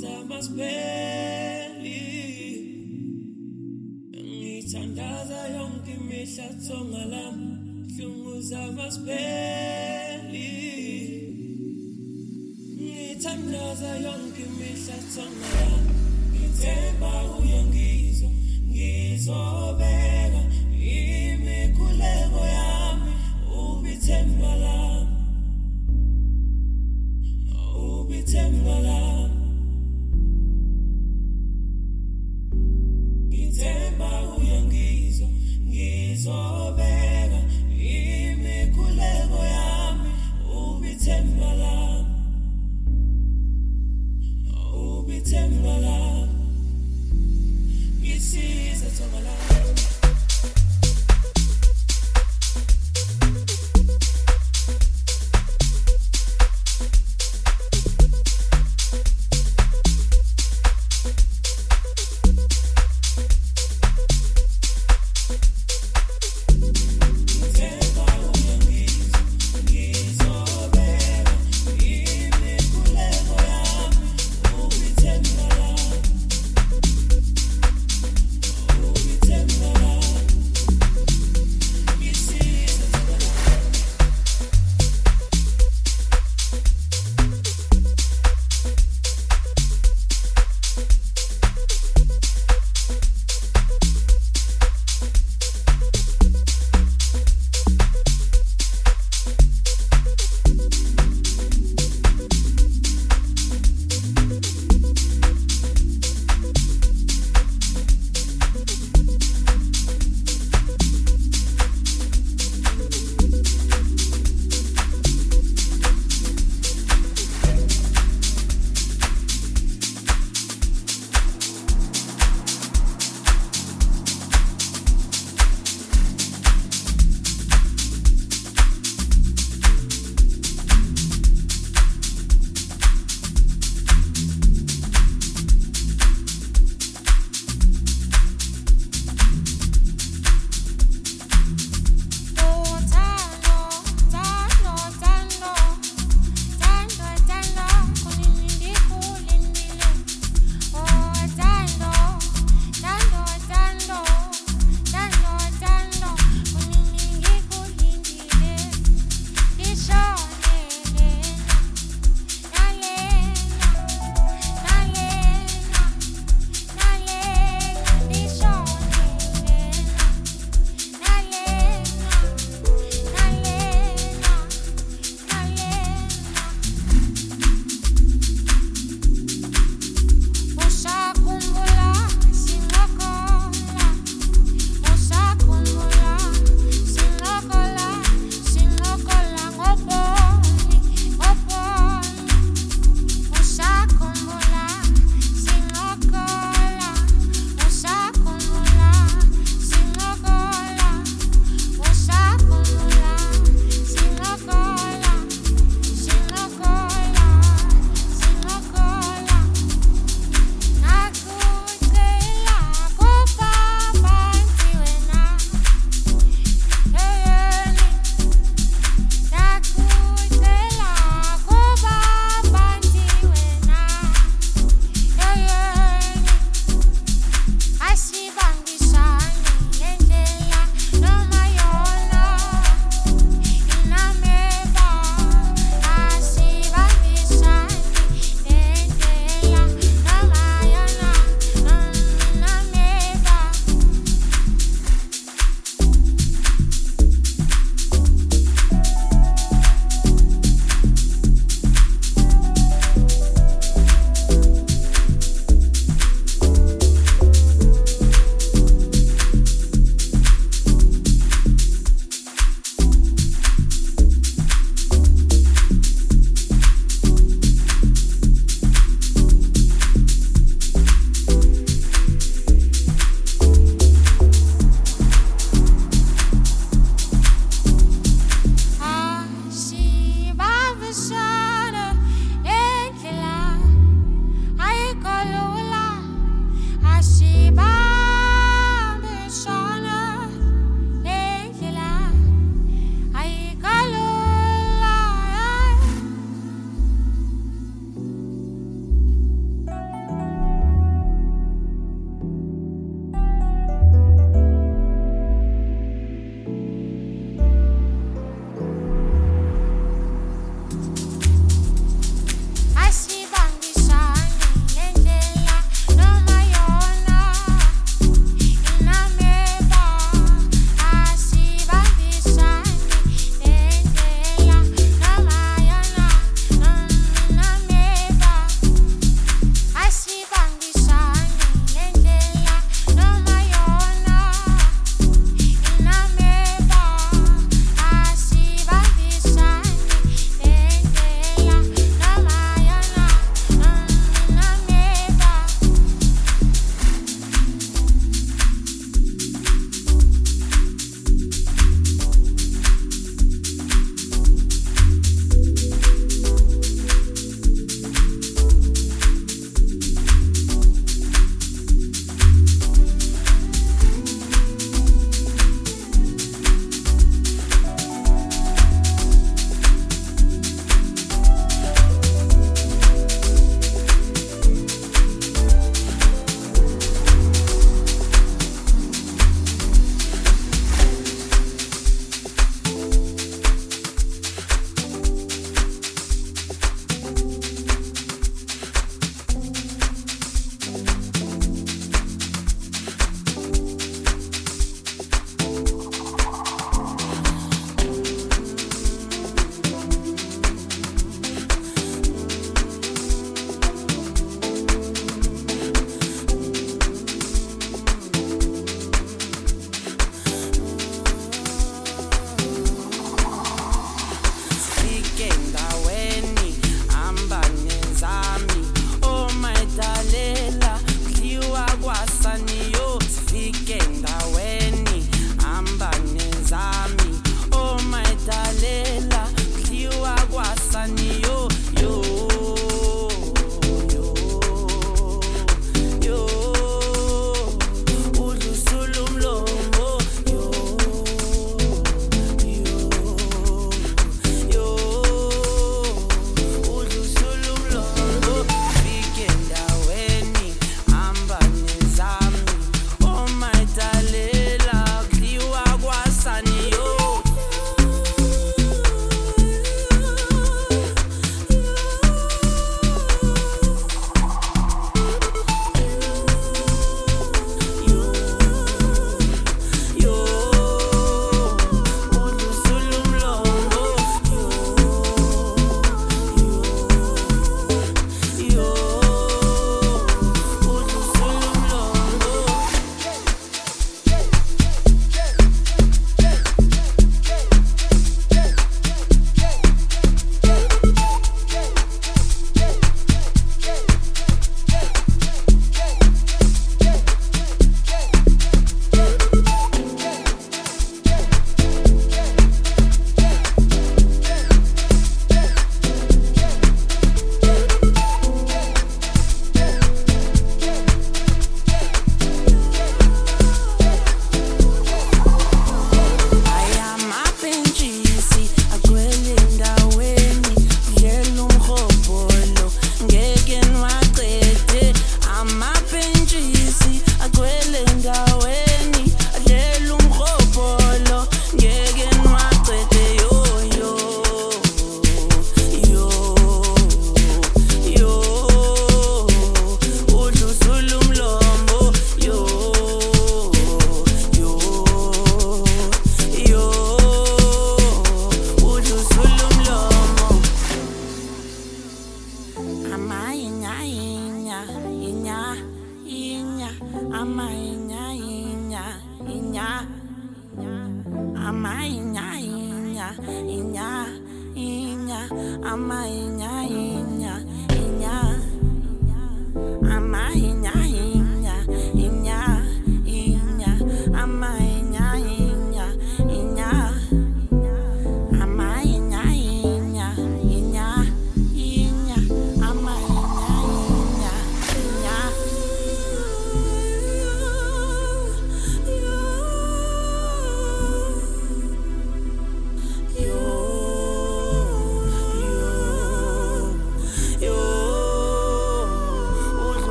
zamasipeli ngithandaza yonke imihla thonga lami. Hlungu zamasipeli ngithandaza yonke imihla thonga lami. Ngithemba uye ngizwa ngizobeka.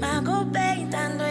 Ma kuphe intando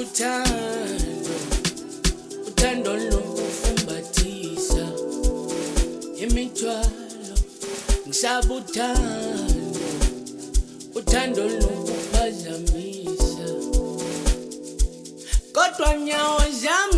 uthando uthando lomfumbathisa imithwalo ngisaba uthando uthando lokuphazamisa kodwa nyawo zami